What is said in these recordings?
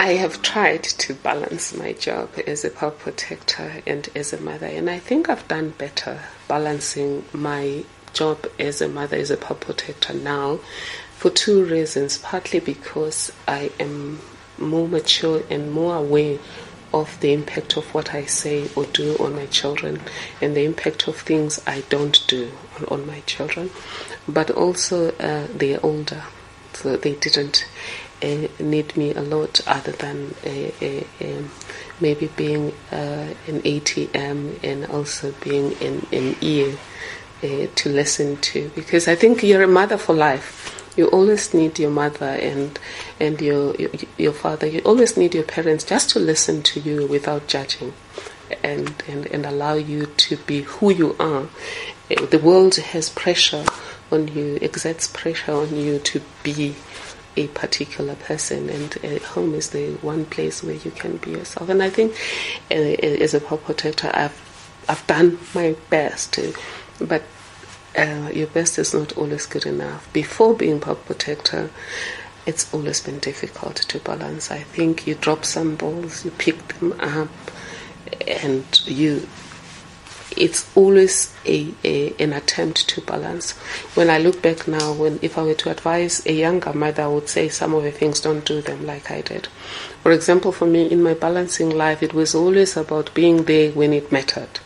I have tried to balance my job as a public protector and as a mother, and I think I've done better balancing my job as a mother, as a public protector now, for two reasons. Partly because I am more mature and more aware of the impact of what I say or do on my children and the impact of things I don't do on, on my children. But also, uh, they're older, so they didn't uh, need me a lot other than um, maybe being uh, an ATM and also being an, an ear to listen to because I think you're a mother for life. You always need your mother and and your, your your father. You always need your parents just to listen to you without judging, and and, and allow you to be who you are. The world has pressure on you, exerts pressure on you to be a particular person, and uh, home is the one place where you can be yourself. And I think, uh, as a protector, I've I've done my best, but uh, your best is not always good enough. Before being public protector, it's always been difficult to balance. I think you drop some balls, you pick them up, and you it's always a, a, an attempt to balance. When I look back now, when if I were to advise a younger mother, I would say some of the things don't do them like I did. For example, for me in my balancing life, it was always about being there when it mattered.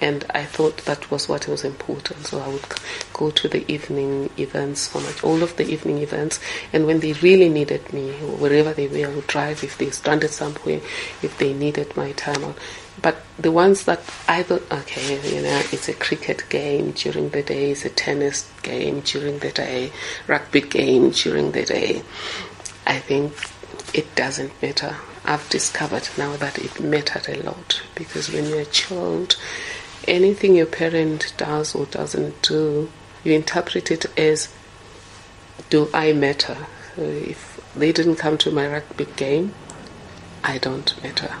And I thought that was what was important. So I would go to the evening events, for all of the evening events. And when they really needed me, wherever they were, I would drive if they stranded somewhere, if they needed my time out. But the ones that I thought, okay, you know, it's a cricket game during the day, it's a tennis game during the day, rugby game during the day. I think it doesn't matter. I've discovered now that it mattered a lot because when you're a child, anything your parent does or doesn't do, you interpret it as, do I matter? So if they didn't come to my rugby game, I don't matter.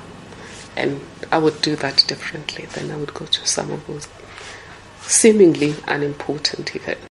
And I would do that differently. Then I would go to some of those seemingly unimportant events.